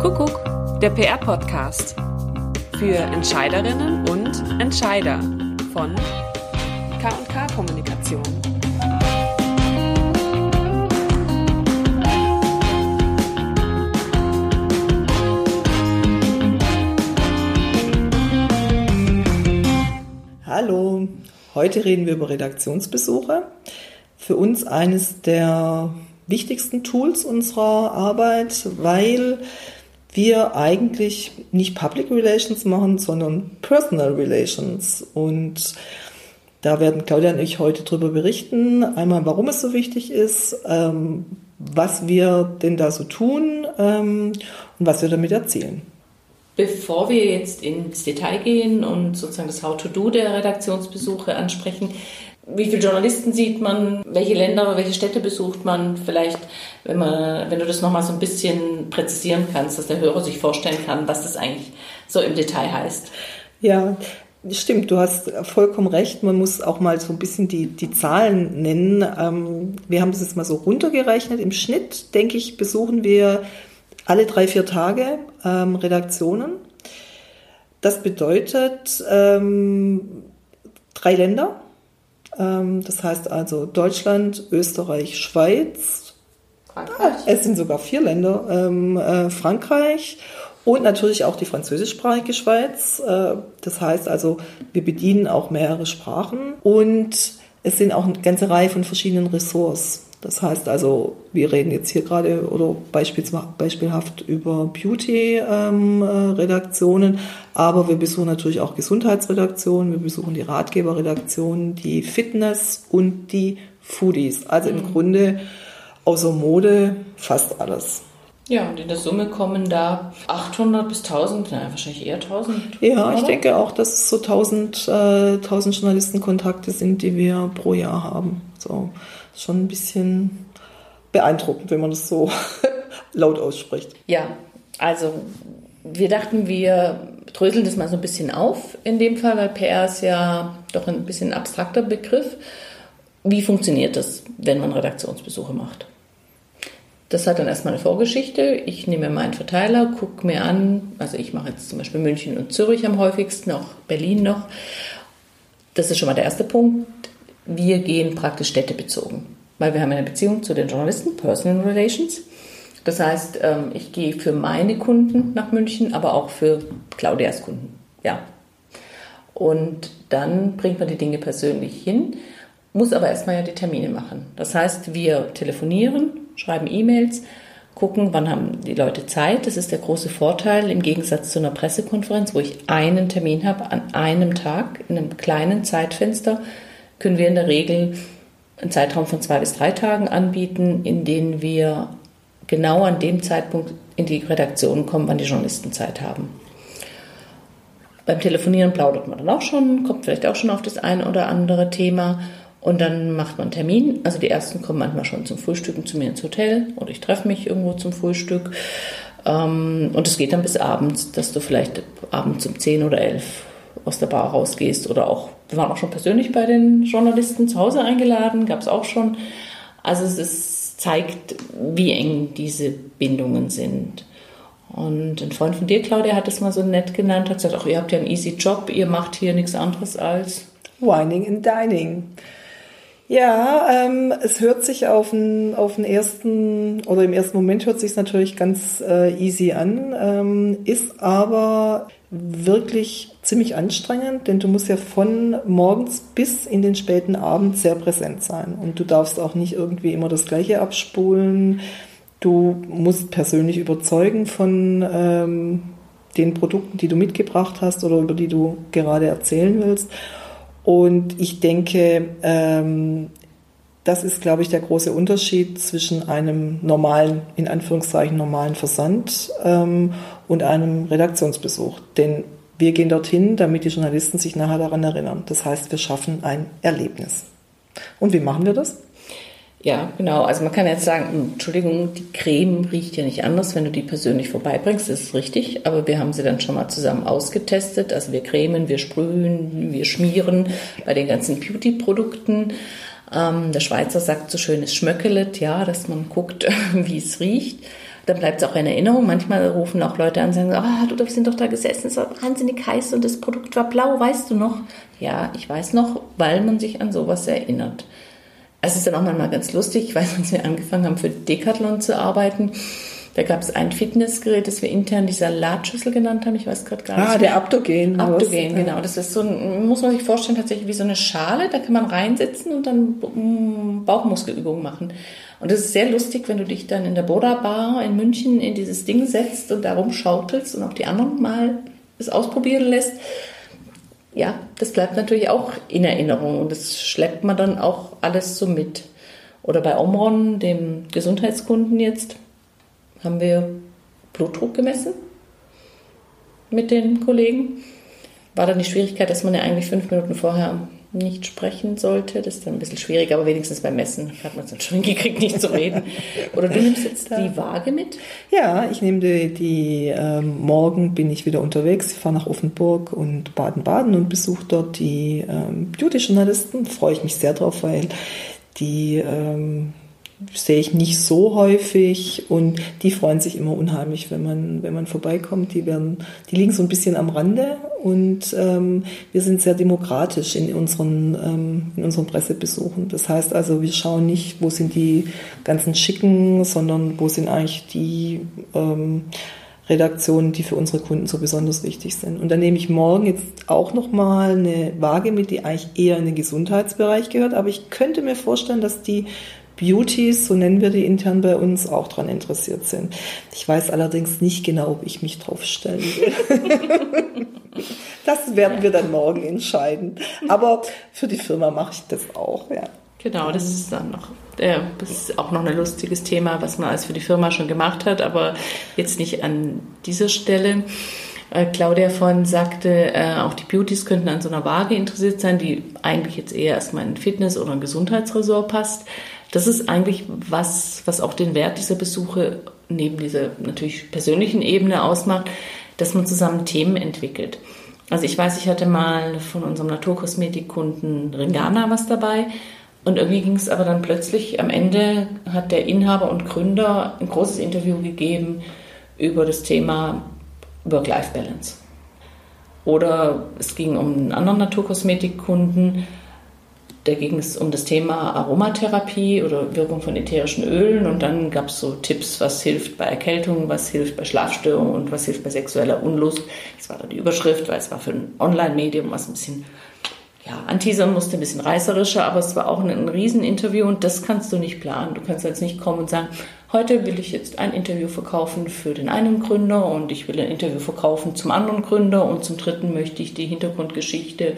Kuckuck, der PR-Podcast. Für Entscheiderinnen und Entscheider von KK Kommunikation. Hallo, heute reden wir über Redaktionsbesuche. Für uns eines der wichtigsten Tools unserer Arbeit, weil wir eigentlich nicht Public Relations machen, sondern Personal Relations. Und da werden Claudia und ich heute darüber berichten. Einmal, warum es so wichtig ist, ähm, was wir denn da so tun ähm, und was wir damit erzielen. Bevor wir jetzt ins Detail gehen und sozusagen das How-to-Do der Redaktionsbesuche ansprechen, wie viele Journalisten sieht man, welche Länder, welche Städte besucht man, vielleicht, wenn, man, wenn du das nochmal so ein bisschen präzisieren kannst, dass der Hörer sich vorstellen kann, was das eigentlich so im Detail heißt. Ja, Stimmt, du hast vollkommen recht. Man muss auch mal so ein bisschen die, die Zahlen nennen. Ähm, wir haben das jetzt mal so runtergerechnet. Im Schnitt, denke ich, besuchen wir alle drei, vier Tage ähm, Redaktionen. Das bedeutet ähm, drei Länder. Ähm, das heißt also Deutschland, Österreich, Schweiz. Frankreich. Ah, es sind sogar vier Länder. Ähm, äh, Frankreich und natürlich auch die französischsprachige Schweiz. Äh, das heißt also, wir bedienen auch mehrere Sprachen und es sind auch eine ganze Reihe von verschiedenen Ressorts. Das heißt also, wir reden jetzt hier gerade oder beispielhaft über Beauty-Redaktionen, ähm, aber wir besuchen natürlich auch Gesundheitsredaktionen, wir besuchen die Ratgeberredaktionen, die Fitness und die Foodies. Also im mhm. Grunde außer Mode fast alles. Ja, und in der Summe kommen da 800 bis 1000, naja, wahrscheinlich eher 1000. Ja, oder? ich denke auch, dass es so 1000, äh, 1000 Journalistenkontakte sind, die wir pro Jahr haben. So, schon ein bisschen beeindruckend, wenn man das so laut ausspricht. Ja, also wir dachten, wir dröseln das mal so ein bisschen auf in dem Fall, weil PR ist ja doch ein bisschen abstrakter Begriff. Wie funktioniert das, wenn man Redaktionsbesuche macht? Das hat dann erstmal eine Vorgeschichte. Ich nehme meinen Verteiler, gucke mir an, also ich mache jetzt zum Beispiel München und Zürich am häufigsten, auch Berlin noch. Das ist schon mal der erste Punkt. Wir gehen praktisch städtebezogen, weil wir haben eine Beziehung zu den Journalisten, Personal Relations. Das heißt, ähm, ich gehe für meine Kunden nach München, aber auch für Claudias Kunden. Ja. Und dann bringt man die Dinge persönlich hin, muss aber erstmal ja die Termine machen. Das heißt, wir telefonieren, schreiben E-Mails, gucken, wann haben die Leute Zeit. Das ist der große Vorteil im Gegensatz zu einer Pressekonferenz, wo ich einen Termin habe an einem Tag in einem kleinen Zeitfenster, können wir in der Regel einen Zeitraum von zwei bis drei Tagen anbieten, in denen wir genau an dem Zeitpunkt in die Redaktion kommen, wann die Journalisten Zeit haben. Beim Telefonieren plaudert man dann auch schon, kommt vielleicht auch schon auf das eine oder andere Thema und dann macht man einen Termin. Also die ersten kommen manchmal schon zum Frühstücken zu mir ins Hotel oder ich treffe mich irgendwo zum Frühstück. Ähm, und es geht dann bis abends, dass du vielleicht abends um 10 oder 11 aus der Bar rausgehst oder auch, wir waren auch schon persönlich bei den Journalisten zu Hause eingeladen, gab es auch schon. Also es ist, zeigt, wie eng diese Bindungen sind. Und ein Freund von dir, Claudia, hat es mal so nett genannt, hat gesagt, ach, ihr habt ja einen easy Job, ihr macht hier nichts anderes als Wining and Dining. Ja, ähm, es hört sich auf den, auf den ersten, oder im ersten Moment hört sich natürlich ganz äh, easy an, ähm, ist aber wirklich ziemlich anstrengend, denn du musst ja von morgens bis in den späten Abend sehr präsent sein. Und du darfst auch nicht irgendwie immer das Gleiche abspulen. Du musst persönlich überzeugen von ähm, den Produkten, die du mitgebracht hast oder über die du gerade erzählen willst. Und ich denke, ähm, das ist, glaube ich, der große Unterschied zwischen einem normalen, in Anführungszeichen normalen Versand ähm, und einem Redaktionsbesuch. Denn wir gehen dorthin, damit die Journalisten sich nachher daran erinnern. Das heißt, wir schaffen ein Erlebnis. Und wie machen wir das? Ja, genau. Also man kann jetzt sagen, hm, Entschuldigung, die Creme riecht ja nicht anders, wenn du die persönlich vorbeibringst. Das ist richtig. Aber wir haben sie dann schon mal zusammen ausgetestet. Also wir cremen, wir sprühen, wir schmieren bei den ganzen Beauty-Produkten. Ähm, der Schweizer sagt so schön, es schmöckelet, ja, dass man guckt, wie es riecht. Dann bleibt es auch in Erinnerung. Manchmal rufen auch Leute an und sagen, ah, oh, du sind doch da gesessen, es war wahnsinnig heiß und das Produkt war blau, weißt du noch? Ja, ich weiß noch, weil man sich an sowas erinnert. Es ist dann auch manchmal ganz lustig. Ich weiß, als wir angefangen haben, für Decathlon zu arbeiten, da gab es ein Fitnessgerät, das wir intern die Salatschüssel genannt haben. Ich weiß gerade gar nicht. Ah, der Abdogen. Abdogen, genau. Das ist so ein, muss man sich vorstellen, tatsächlich wie so eine Schale. Da kann man reinsitzen und dann mm, Bauchmuskelübungen machen. Und das ist sehr lustig, wenn du dich dann in der Boda Bar in München in dieses Ding setzt und da rumschaukelst und auch die anderen mal es ausprobieren lässt. Ja, das bleibt natürlich auch in Erinnerung und das schleppt man dann auch alles so mit. Oder bei Omron, dem Gesundheitskunden jetzt, haben wir Blutdruck gemessen mit den Kollegen. War dann die Schwierigkeit, dass man ja eigentlich fünf Minuten vorher nicht sprechen sollte. Das ist dann ein bisschen schwierig, aber wenigstens beim Messen hat man es dann schon hingekriegt, nicht zu reden. Oder du nimmst jetzt die Waage mit? Ja, ich nehme die, die ähm, morgen bin ich wieder unterwegs. Fahre nach Offenburg und Baden-Baden und besuche dort die ähm, Beauty-Journalisten. Freue ich mich sehr drauf, weil die ähm, sehe ich nicht so häufig und die freuen sich immer unheimlich, wenn man, wenn man vorbeikommt. Die werden, die liegen so ein bisschen am Rande und ähm, wir sind sehr demokratisch in unseren, ähm, in unseren Pressebesuchen. Das heißt also, wir schauen nicht, wo sind die ganzen Schicken, sondern wo sind eigentlich die ähm, Redaktionen, die für unsere Kunden so besonders wichtig sind. Und dann nehme ich morgen jetzt auch nochmal eine Waage mit, die eigentlich eher in den Gesundheitsbereich gehört. Aber ich könnte mir vorstellen, dass die Beauties, so nennen wir die intern bei uns, auch daran interessiert sind. Ich weiß allerdings nicht genau, ob ich mich drauf stellen will. das werden wir dann morgen entscheiden. Aber für die Firma mache ich das auch, ja. Genau, das ist dann noch, äh, das ist auch noch ein lustiges Thema, was man alles für die Firma schon gemacht hat, aber jetzt nicht an dieser Stelle. Äh, Claudia vorhin sagte, äh, auch die Beauties könnten an so einer Waage interessiert sein, die eigentlich jetzt eher erstmal in Fitness- oder ein Gesundheitsresort passt. Das ist eigentlich was, was auch den Wert dieser Besuche neben dieser natürlich persönlichen Ebene ausmacht, dass man zusammen Themen entwickelt. Also ich weiß, ich hatte mal von unserem Naturkosmetikkunden Ringana was dabei und irgendwie ging es aber dann plötzlich, am Ende hat der Inhaber und Gründer ein großes Interview gegeben über das Thema Work-Life-Balance. Oder es ging um einen anderen Naturkosmetikkunden, da ging es um das Thema Aromatherapie oder Wirkung von ätherischen Ölen und dann gab es so Tipps, was hilft bei Erkältung, was hilft bei Schlafstörungen und was hilft bei sexueller Unlust. Das war dann die Überschrift, weil es war für ein Online-Medium, was ein bisschen ja, anteasern musste, ein bisschen reißerischer, aber es war auch ein, ein Rieseninterview und das kannst du nicht planen. Du kannst jetzt nicht kommen und sagen, heute will ich jetzt ein Interview verkaufen für den einen Gründer und ich will ein Interview verkaufen zum anderen Gründer und zum dritten möchte ich die Hintergrundgeschichte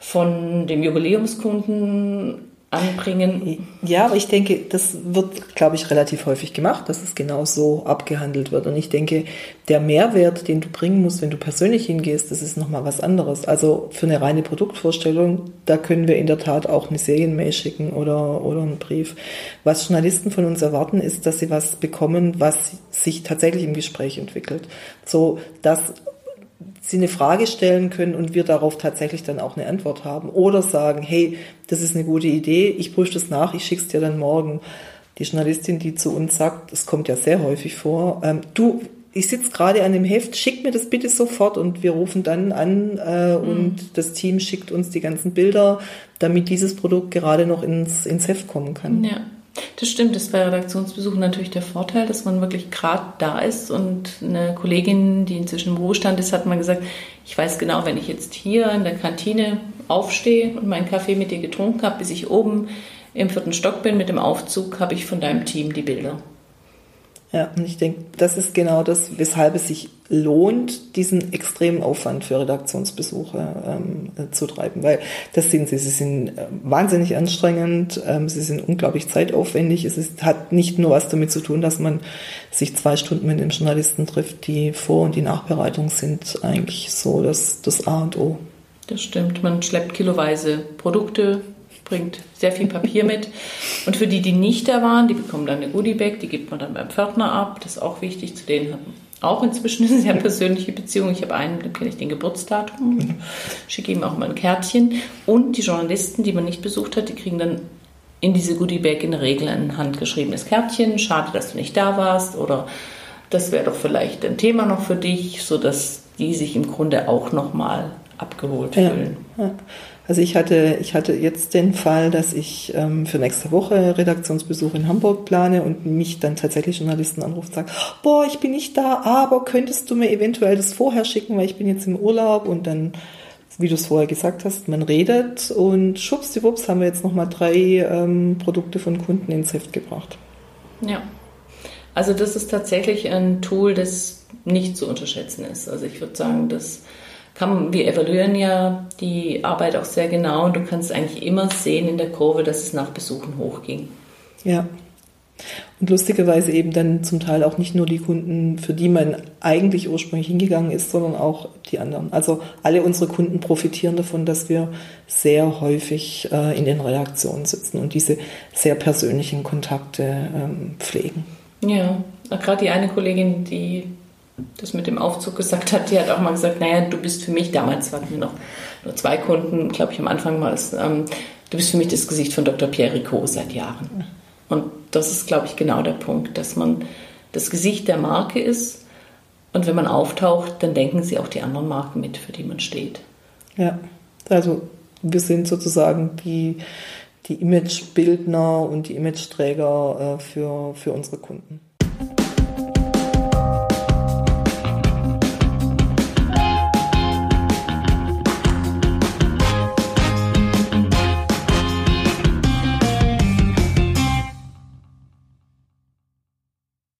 von dem Jubiläumskunden anbringen. Ja, aber ich denke, das wird, glaube ich, relativ häufig gemacht, dass es genau so abgehandelt wird. Und ich denke, der Mehrwert, den du bringen musst, wenn du persönlich hingehst, das ist nochmal was anderes. Also für eine reine Produktvorstellung, da können wir in der Tat auch eine Serienmail schicken oder, oder einen Brief. Was Journalisten von uns erwarten, ist, dass sie was bekommen, was sich tatsächlich im Gespräch entwickelt. So, dass sie eine Frage stellen können und wir darauf tatsächlich dann auch eine Antwort haben. Oder sagen, hey, das ist eine gute Idee, ich prüfe das nach, ich schicke es dir dann morgen. Die Journalistin, die zu uns sagt, das kommt ja sehr häufig vor, ähm, du, ich sitze gerade an dem Heft, schick mir das bitte sofort und wir rufen dann an äh, mhm. und das Team schickt uns die ganzen Bilder, damit dieses Produkt gerade noch ins, ins Heft kommen kann. Ja. Das stimmt, das ist bei Redaktionsbesuchen natürlich der Vorteil, dass man wirklich gerade da ist. Und eine Kollegin, die inzwischen im Ruhestand ist, hat mal gesagt, ich weiß genau, wenn ich jetzt hier in der Kantine aufstehe und meinen Kaffee mit dir getrunken habe, bis ich oben im vierten Stock bin mit dem Aufzug, habe ich von deinem Team die Bilder. Ja, und ich denke, das ist genau das, weshalb es sich lohnt, diesen extremen Aufwand für Redaktionsbesuche ähm, äh, zu treiben, weil das sind sie, sie sind äh, wahnsinnig anstrengend, ähm, sie sind unglaublich zeitaufwendig. Es ist, hat nicht nur was damit zu tun, dass man sich zwei Stunden mit einem Journalisten trifft, die Vor- und die Nachbereitung sind eigentlich so das, das A und O. Das stimmt, man schleppt kiloweise Produkte, bringt sehr viel Papier mit. Und für die, die nicht da waren, die bekommen dann eine Goodiebag, die gibt man dann beim Pförtner ab. Das ist auch wichtig. Zu denen auch inzwischen eine sehr persönliche Beziehung. Ich habe einen, dem kenne ich den Geburtsdatum, schicke ihm auch mal ein Kärtchen. Und die Journalisten, die man nicht besucht hat, die kriegen dann in diese Goodie Bag in der Regel ein handgeschriebenes Kärtchen. Schade, dass du nicht da warst oder das wäre doch vielleicht ein Thema noch für dich, sodass die sich im Grunde auch nochmal abgeholt fühlen. Ja. Also ich hatte, ich hatte jetzt den Fall, dass ich ähm, für nächste Woche Redaktionsbesuch in Hamburg plane und mich dann tatsächlich Journalisten anrufen und sagen, boah, ich bin nicht da, aber könntest du mir eventuell das vorher schicken, weil ich bin jetzt im Urlaub und dann, wie du es vorher gesagt hast, man redet und schwuppsdiwupps haben wir jetzt nochmal drei ähm, Produkte von Kunden ins Heft gebracht. Ja. Also das ist tatsächlich ein Tool, das nicht zu unterschätzen ist. Also ich würde sagen, das kann, wir evaluieren ja die Arbeit auch sehr genau und du kannst eigentlich immer sehen in der Kurve, dass es nach Besuchen hochging. Ja. Und lustigerweise eben dann zum Teil auch nicht nur die Kunden, für die man eigentlich ursprünglich hingegangen ist, sondern auch die anderen. Also alle unsere Kunden profitieren davon, dass wir sehr häufig äh, in den Reaktionen sitzen und diese sehr persönlichen Kontakte ähm, pflegen. Ja, gerade die eine Kollegin, die das mit dem Aufzug gesagt hat, die hat auch mal gesagt, naja, du bist für mich, damals hatten wir noch nur zwei Kunden, glaube ich am Anfang mal, ähm, du bist für mich das Gesicht von Dr. Pierre Ricot seit Jahren. Und das ist, glaube ich, genau der Punkt, dass man das Gesicht der Marke ist und wenn man auftaucht, dann denken sie auch die anderen Marken mit, für die man steht. Ja, also wir sind sozusagen die, die Imagebildner und die Imageträger äh, für, für unsere Kunden.